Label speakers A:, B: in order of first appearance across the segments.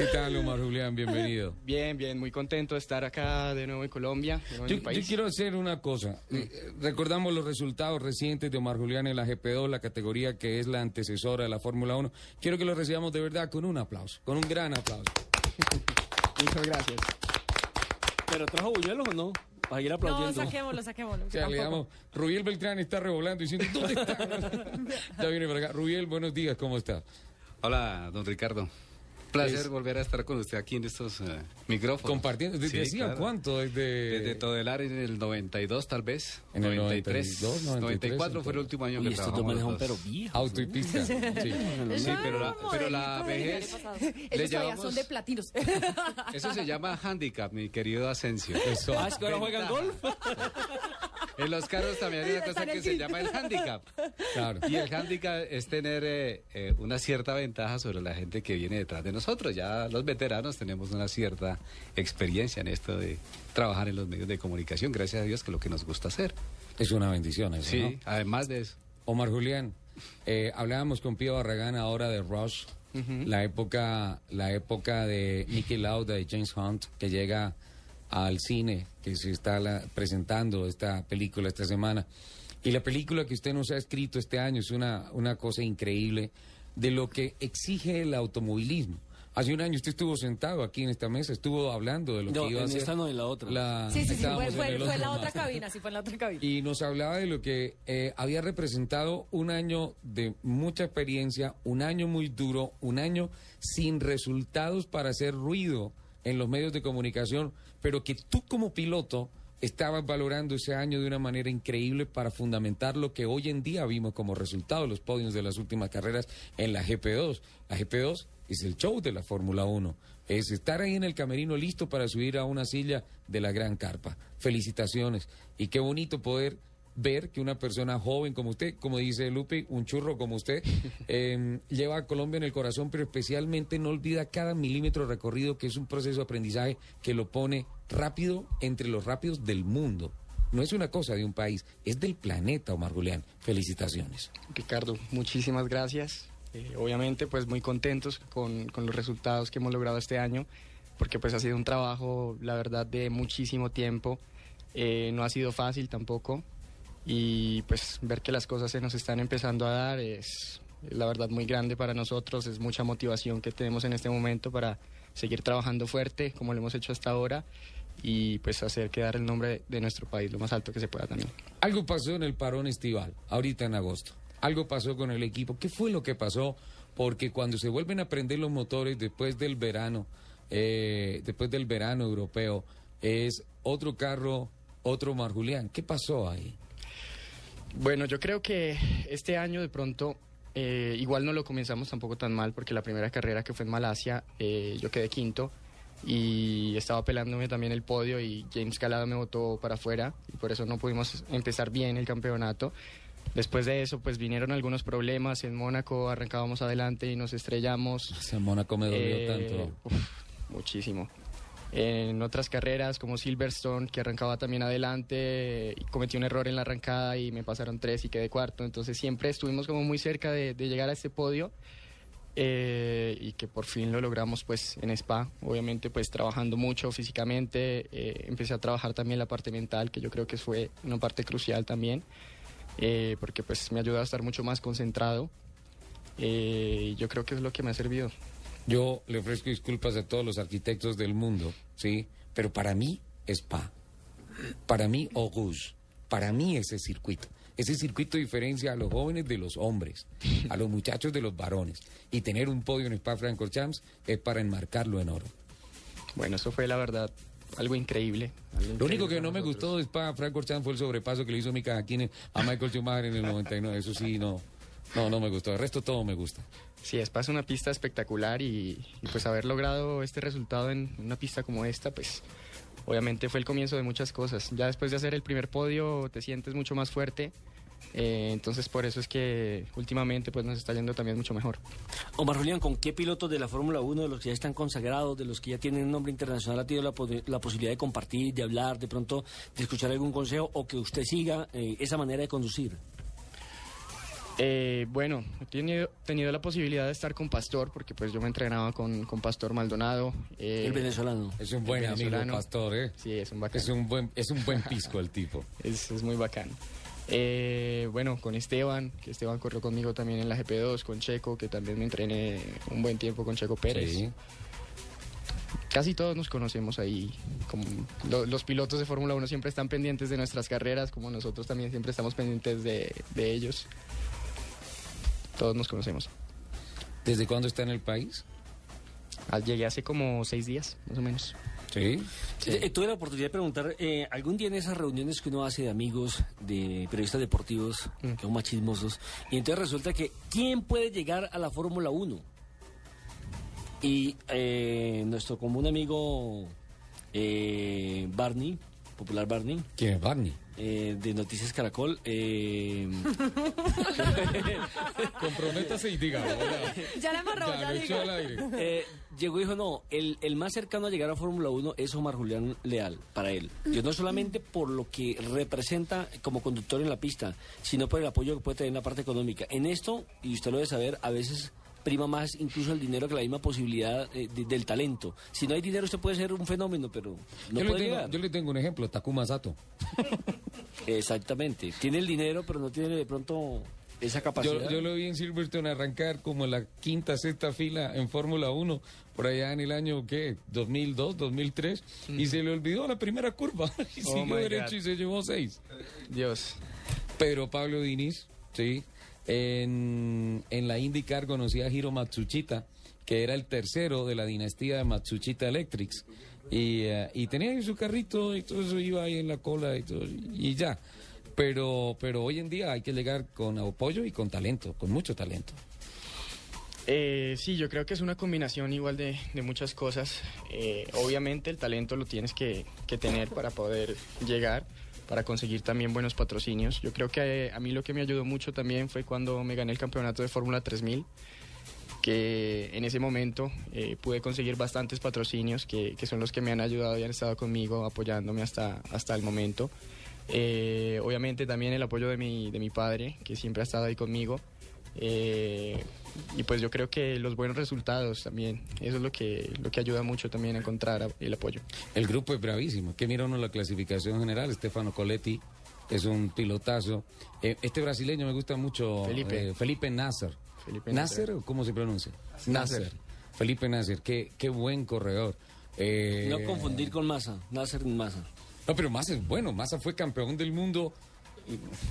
A: ¿Qué tal, Omar Julián? Bienvenido.
B: Bien, bien, muy contento de estar acá de nuevo en Colombia, de nuevo en
A: Yo,
B: mi país.
A: yo quiero hacer una cosa. Eh, Recordamos los resultados recientes de Omar Julián en la GP2, la categoría que es la antecesora de la Fórmula 1. Quiero que lo recibamos de verdad con un aplauso, con un gran aplauso.
B: Muchas gracias.
C: ¿Pero trajo buñuelos o no? Para ir
D: No,
C: aplaudiendo.
D: saquémoslo, saquémoslo.
A: O sea, le
D: Tampoco.
A: damos, Rubiel Beltrán está revolando diciendo, ¿dónde está? ya viene para acá. Rubiel, buenos días, ¿cómo está?
E: Hola, don Ricardo. Placer
A: Es-
E: volver a estar con usted aquí en estos eh, micrófonos.
A: Compartiendo, ¿desde
E: Sí,
A: hacía
E: claro.
A: cuánto? Desde,
E: Desde Todelar en el 92, tal vez.
A: En el
E: 93.
A: 92, 93,
E: 94 fue el último año
C: Uy,
E: que
C: estos dos manejan pero
E: dos.
C: viejos.
A: Auto y pista. Sí.
E: Sí, pero la, pero la vejez... le llamamos-
F: son de platinos.
E: Eso se llama handicap, mi querido Asensio.
A: Eso.
C: Ah, es que ahora juegan golf.
E: En los carros también hay una cosa que se llama el handicap.
A: Claro.
E: Y el handicap es tener eh, eh, una cierta ventaja sobre la gente que viene detrás de nosotros. Ya los veteranos tenemos una cierta experiencia en esto de trabajar en los medios de comunicación, gracias a Dios, que es lo que nos gusta hacer.
A: Es una bendición eso,
E: Sí,
A: ¿no?
E: además de eso.
A: Omar Julián, eh, hablábamos con Pío Barragán ahora de Rush, la época, la época de Nicky Lauda y James Hunt, que llega al cine, que se está la- presentando esta película esta semana. Y la película que usted nos ha escrito este año es una, una cosa increíble de lo que exige el automovilismo. Hace un año usted estuvo sentado aquí en esta mesa, estuvo hablando de lo
C: No,
A: que iba a
C: en
A: ser
C: esta no, en la otra.
A: la-
D: Sí, sí, sí, fue,
A: en
D: fue, fue la otra cabina, sí, fue en la otra cabina.
A: Y nos hablaba de lo que eh, había representado un año de mucha experiencia, un año muy duro, un año sin resultados para hacer ruido en los medios de comunicación, pero que tú como piloto estabas valorando ese año de una manera increíble para fundamentar lo que hoy en día vimos como resultado de los podios de las últimas carreras en la GP2. La GP2 es el show de la Fórmula 1, es estar ahí en el camerino listo para subir a una silla de la gran carpa. Felicitaciones y qué bonito poder ver que una persona joven como usted, como dice Lupe, un churro como usted, eh, lleva a Colombia en el corazón, pero especialmente no olvida cada milímetro recorrido, que es un proceso de aprendizaje que lo pone rápido entre los rápidos del mundo. No es una cosa de un país, es del planeta, Omar Julián. Felicitaciones.
B: Ricardo, muchísimas gracias. Eh, obviamente, pues muy contentos con, con los resultados que hemos logrado este año, porque pues ha sido un trabajo, la verdad, de muchísimo tiempo. Eh, no ha sido fácil tampoco. Y pues ver que las cosas se nos están empezando a dar es, la verdad muy grande para nosotros, es mucha motivación que tenemos en este momento para seguir trabajando fuerte como lo hemos hecho hasta ahora y pues hacer quedar el nombre de, nuestro país lo más alto que se pueda también.
A: Algo pasó en el parón estival, ahorita en agosto. Algo pasó con el equipo. ¿Qué fue lo que pasó? Porque cuando se vuelven a prender los motores después del verano, eh, después del verano europeo, es otro carro, otro Mar Julián. ¿Qué pasó ahí?
B: Bueno, yo creo que este año de pronto eh, igual no lo comenzamos tampoco tan mal porque la primera carrera que fue en Malasia eh, yo quedé quinto y estaba pelándome también el podio y James Calado me botó para afuera y por eso no pudimos empezar bien el campeonato. Después de eso pues vinieron algunos problemas, en Mónaco arrancábamos adelante y nos estrellamos.
A: Ese Mónaco me dolió
B: Eh,
A: tanto.
B: uf, muchísimo. En otras carreras como Silverstone, que arrancaba también adelante, y cometí un error en la arrancada y me pasaron tres y quedé cuarto. Entonces siempre estuvimos como muy cerca de, de llegar a este podio eh, y que por fin lo logramos pues en Spa. Obviamente pues trabajando mucho físicamente, eh, empecé a trabajar también la parte mental, que yo creo que fue una parte crucial también, eh, porque pues me ayudó a estar mucho más concentrado. Eh, y yo creo que es lo que me ha servido.
A: Yo le ofrezco disculpas a todos los arquitectos del mundo, ¿sí? Pero para mí, Spa. Para mí, Auguste. Para mí, ese circuito. Ese circuito diferencia a los jóvenes de los hombres, a los muchachos de los varones. Y tener un podio en Spa Francorchamps es para enmarcarlo en oro.
B: Bueno, eso fue la verdad algo increíble. algo
A: Lo único
B: increíble
A: que no me gustó de Spa Francorchamps fue el sobrepaso que le hizo Mika Hakkinen a Michael Schumacher en el 99. Eso sí, no. No, no me gustó. El resto todo me gusta.
B: Sí, Spa es una pista espectacular y, pues haber logrado este resultado en una pista como esta, pues obviamente fue el comienzo de muchas cosas. Ya después de hacer el primer podio te sientes mucho más fuerte. eh, entonces por eso es que últimamente pues nos está yendo también mucho mejor.
C: Omar Julián, ¿con qué pilotos de la Fórmula 1, de los que ya están consagrados, de los que ya tienen nombre internacional, ha tenido la posibilidad de compartir, de hablar, de pronto de escuchar algún consejo o que usted siga eh, esa manera de conducir?
B: Eh, bueno, he tenido, tenido la posibilidad de estar con Pastor, porque pues yo me entrenaba con, con Pastor Maldonado. eh,
C: El venezolano.
A: Es un buen amigo, pastor, ¿eh?
B: Sí, es un bacán.
A: Es un buen, es un buen pisco el tipo.
B: Es, es muy bacán. Eh, bueno, con Esteban, que Esteban corrió conmigo también en la GP2, con Checo, que también me entrené un buen tiempo con Checo Pérez.
A: Sí.
B: Casi todos nos conocemos ahí. Como lo- los pilotos de Fórmula 1 siempre están pendientes de nuestras carreras, como nosotros también siempre estamos pendientes de, de ellos. Todos nos conocemos.
A: ¿Desde cuándo está en el país?
B: Ah, Llegué hace como seis días, más o menos.
A: Sí.
C: Eh, tuve la oportunidad de preguntar, eh, ¿algún día en esas reuniones que uno hace de amigos, de periodistas deportivos,
B: Mm.
C: que son machismosos, y entonces resulta que, ¿quién puede llegar a la Fórmula 1? Y eh, nuestro común amigo eh, Barney, popular Barney,
A: ¿Quién es Barney?
C: Eh, de Noticias Caracol, eh,
A: Comprométase y diga.
D: Ya la ya
A: lo
D: digo.
A: echó al aire.
C: eh, llegó y dijo, no, el, el más cercano a llegar a Fórmula 1 es Omar Julián Leal, para él. Yo no solamente por lo que representa como conductor en la pista, sino por el apoyo que puede tener en la parte económica. En esto, y usted lo debe saber, a veces prima más incluso el dinero que la misma posibilidad eh, de- del talento. Si no hay dinero, usted puede ser un fenómeno, pero no
A: yo, le
C: puede
A: tengo,
C: llegar.
A: yo le tengo un ejemplo, Takuma Sato.
C: Exactamente. Tiene el dinero, pero no tiene de pronto esa capacidad.
A: Yo, yo lo vi en Silverstone arrancar como la quinta, sexta fila en Fórmula 1, por allá en el año, ¿qué? 2002, 2003, y se le olvidó la primera curva y
B: Oh,
A: siguió derecho
B: God.
A: y se llevó seis.
B: Dios.
A: Pero Pablo Diniz, sí, en, en la IndyCar conocí a Hiro Matsuchita, que era el tercero de la dinastía de Matsuchita Electrics. Y, eh, y tenía su carrito y todo eso iba ahí en la cola y todo, y ya. Pero, pero hoy en día hay que llegar con apoyo y con talento, con mucho talento.
B: Eh, sí, yo creo que es una combinación igual de, de muchas cosas. Eh, obviamente el talento lo tienes que, que tener para poder llegar, para conseguir también buenos patrocinios. Yo creo que eh, a mí lo que me ayudó mucho también fue cuando me gané el campeonato de Fórmula 3000, que en ese momento eh, pude conseguir bastantes patrocinios que, son los que me han ayudado y han estado conmigo apoyándome hasta, hasta el momento. Eh, obviamente también el apoyo de mi, de mi padre, que siempre ha estado ahí conmigo. Eh, y pues yo creo que los buenos resultados también, eso es lo que, lo que ayuda mucho también a encontrar el apoyo.
A: El grupo es bravísimo. Que mira uno la clasificación general. Stefano Coletti es un pilotazo. Eh, este brasileño me gusta mucho.
B: Felipe.
A: eh, Felipe Nasser.
B: Felipe
A: ¿Nasser
B: Nasser.
A: o cómo se pronuncia?
B: Nasser.
A: Felipe Nasser. Qué, qué buen corredor. Eh,
C: No confundir con Massa, Nasser Massa.
A: No, pero Massa es bueno. Massa fue campeón del mundo.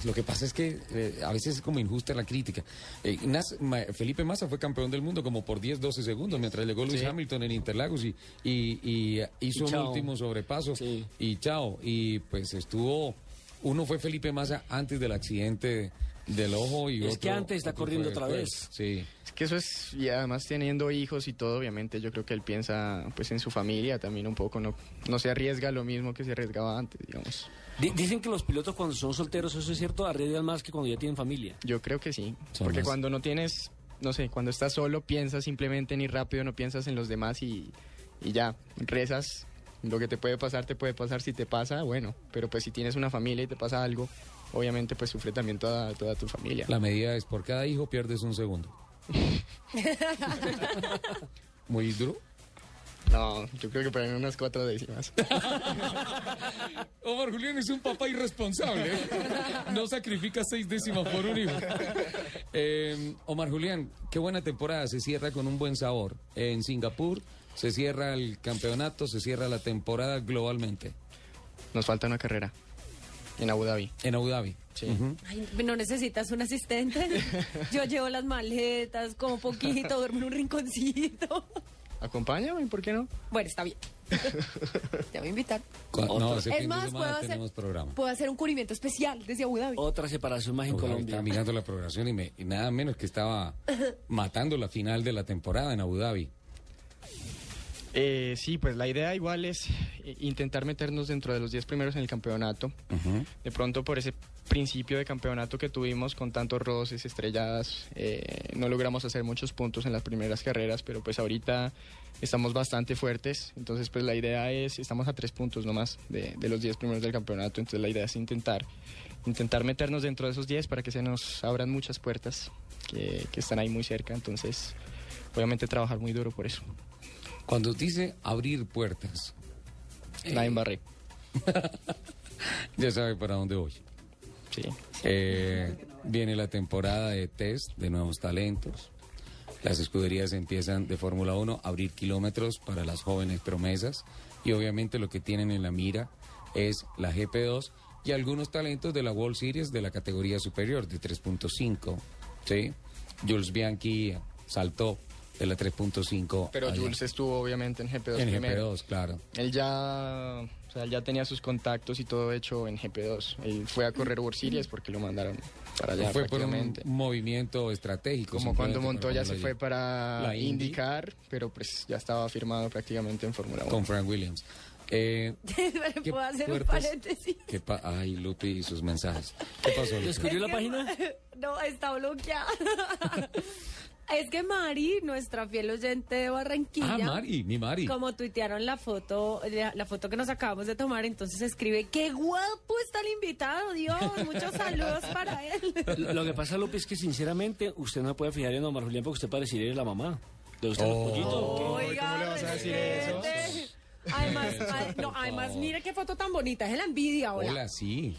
A: Lo que pasa es que eh, a veces es como injusta la crítica. Eh, Nas- Ma- Felipe Massa fue campeón del mundo como por 10, 12 segundos mientras llegó Luis
B: Sí.
A: Hamilton en Interlagos y, y- y, eh, hizo
C: Y
A: un último sobrepaso.
C: Sí.
A: Y chao. Y pues estuvo. Uno fue Felipe Massa antes del accidente del ojo y
C: Es
A: otro-
C: que antes está corriendo otra vez.
A: Sí.
B: Es que eso es, y además teniendo hijos y todo, obviamente yo creo que él piensa pues en su familia también un poco, no, no se arriesga lo mismo que se arriesgaba antes, digamos.
C: Di- dicen que los pilotos cuando son solteros, eso es cierto, arriesgan más que cuando ya tienen familia.
B: Yo creo que sí,
A: Son
B: porque
A: más-
B: cuando no tienes, no sé, cuando estás solo piensas simplemente en ir rápido, no piensas en los demás y, y ya, rezas, lo que te puede pasar te puede pasar, si te pasa, bueno, pero pues si tienes una familia y te pasa algo, obviamente pues sufre también toda, toda tu familia.
A: La medida es por cada hijo pierdes un segundo. Muy duro.
B: No, yo creo que por ahí unas cuatro décimas.
A: Omar Julián es un papá irresponsable. No sacrifica seis décimas por un hijo. Eh, Omar Julián, qué buena temporada. Se cierra con un buen sabor. En Singapur se cierra el campeonato, se cierra la temporada globalmente.
B: Nos falta una carrera en Abu Dhabi.
A: En Abu Dhabi.
B: Sí.
D: Ay, ¿No necesitas un asistente? Yo llevo las maletas, como poquito, duermo en un rinconcito.
B: Acompáñame, ¿por qué no?
D: Bueno, está bien. Te voy a invitar.
A: No,
D: Es más, puedo hacer,
A: tenemos programa.
D: puedo hacer un cubrimiento especial desde Abu Dhabi.
C: Otra separación más en
A: Abu
C: Colombia.
A: Estaba mirando la programación y, me- y nada menos que estaba matando la final de la temporada en Abu Dhabi.
B: Eh, sí, pues la idea igual es eh, intentar meternos dentro de los 10 primeros en el campeonato. De pronto por ese principio de campeonato que tuvimos con tantos roces, estrelladas, eh, no logramos hacer muchos puntos en las primeras carreras, pero pues ahorita estamos bastante fuertes. Entonces pues la idea es, estamos a tres puntos nomás de, de los 10 primeros del campeonato, entonces la idea es intentar, intentar meternos dentro de esos 10 para que se nos abran muchas puertas que, que están ahí muy cerca. Entonces obviamente trabajar muy duro por eso.
A: Cuando dice abrir puertas,
B: La embarré.
A: ya sabe para dónde voy.
B: Sí.
A: Eh, viene la temporada de test de nuevos talentos. Las escuderías empiezan de Fórmula 1 a abrir kilómetros para las jóvenes promesas y obviamente lo que tienen en la mira es la GP2 y algunos talentos de la World Series de la categoría superior de 3.5. ¿sí? Jules Bianchi saltó de la 3.5
B: Pero
A: allá.
B: Jules estuvo obviamente en GP2
A: en
B: primero.
A: GP2, claro.
B: Él ya, o sea, él ya tenía sus contactos y todo hecho en GP2. Él fue a correr World Series porque lo mandaron para allá
A: fue por un movimiento estratégico.
B: Como cuando Montoya se fue para
A: Indy.
B: indicar, pero pues ya estaba firmado prácticamente en Fórmula 1.
A: con Frank Williams. Eh, ¿qué
D: ¿Puedo hacer un paréntesis?
A: qué pa- Ay, Lupi y sus mensajes. ¿Qué pasó?
C: ¿Descubrió la página?
D: No, está bloqueada. Es que Mari, nuestra fiel oyente de Barranquilla.
A: Ah, Mari, mi Mari.
D: Como tuitearon la foto, la, la foto que nos acabamos de tomar, entonces escribe, qué guapo está el invitado, Dios, muchos saludos para él.
C: Lo que pasa, Lupe, es que sinceramente usted no puede fijar en Omar Julián porque usted parecería la mamá. ¿Le gustan
A: Oh.
C: los pollitos?
D: Oiga,
B: ¿cómo le vas a decir eso?
D: respete. Además, ay, no, además, mire qué foto tan bonita, es la envidia, hola.
A: Hola, sí.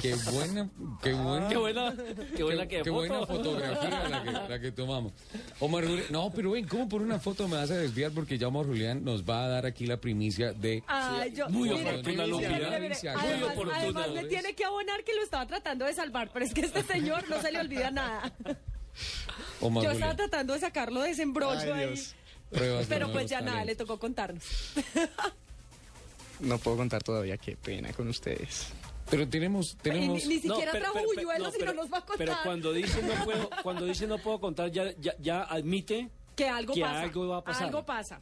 A: Qué buena, qué buena.
C: Qué buena, qué buena
A: qué
C: foto.
A: buena fotografía la que, la que tomamos. Omar Julián, no, pero ven, ¿cómo por una foto me vas a desviar? Porque ya Omar Julián nos va a dar aquí la primicia de...
D: Ay, yo,
C: Muy oportuna,
D: Además, me tiene que abonar que lo estaba tratando de salvar, pero es que este señor no se le olvida nada.
A: Omar
D: Yo estaba
A: Julián.
D: tratando de sacarlo de ese embrollo
B: Ay,
D: ahí.
A: Pruebas
D: Pero pues ya nada, le
A: talentos.
D: tocó contarnos.
B: No puedo contar todavía, qué pena con ustedes.
A: Pero tenemos,
D: Y
A: tenemos...
D: ni, ni siquiera trajo buñuelos y no nos va a contar
C: Pero cuando dice no puedo, cuando dice no puedo contar, ya, ya, ya admite
D: que algo
C: que
D: pasa.
C: algo va a pasar.
D: Algo pasa.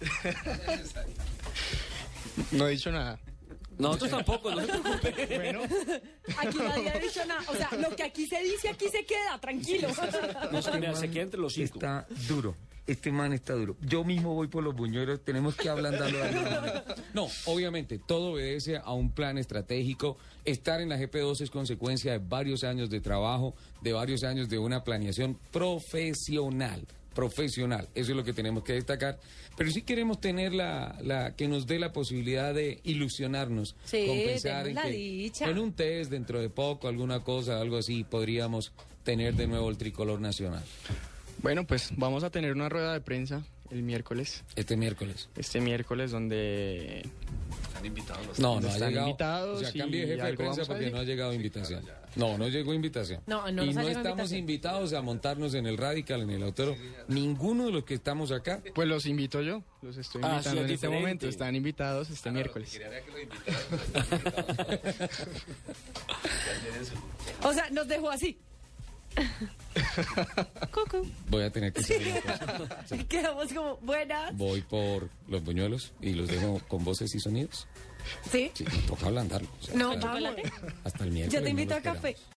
B: No he dicho nada.
C: Nosotros tampoco, no se preocupe.
B: Bueno,
D: Aquí nadie ha dicho nada. O sea, lo que aquí se dice, aquí se queda, tranquilo.
C: No se queda entre los cinco.
A: Está duro. Este man está duro. Yo mismo voy por los buñuelos, tenemos que ablandarlo. de alguna manera. No, obviamente, todo obedece a un plan estratégico. Estar en la GP2 es consecuencia de varios años de trabajo, de varios años de una planeación profesional. Profesional, eso es lo que tenemos que destacar. Pero sí queremos tener la, la que nos dé la posibilidad de ilusionarnos,
D: Sí,
A: con pensar en
D: la
A: que
D: dicha.
A: en un test dentro de poco, alguna cosa, algo así, podríamos tener de nuevo el tricolor nacional.
B: Bueno, pues vamos a tener una rueda de prensa el miércoles.
A: Este miércoles.
B: Este miércoles donde
A: No, no ha
B: Están
A: llegado.
B: invitados
A: o sea, de jefe de prensa porque no ha llegado invitación. No, no llegó invitación.
D: No, no
A: y no estamos
D: invitación.
A: invitados a montarnos en el Radical, en el Autero. Ninguno de los que estamos acá.
B: Pues los invito yo, los estoy
C: Ah,
B: invitando
C: sí, es
B: en este momento, están invitados este miércoles.
D: O sea, nos dejó así. Cucu.
A: Voy a tener que seguir
D: quedamos como, buenas.
A: Voy por los buñuelos y los dejo con voces y sonidos.
D: ¿Sí?
A: Sí, toca ablandarlo. o sea,
D: No,
A: hasta, hasta el miércoles.
D: Yo te
A: no
D: invito
A: lo
D: a café.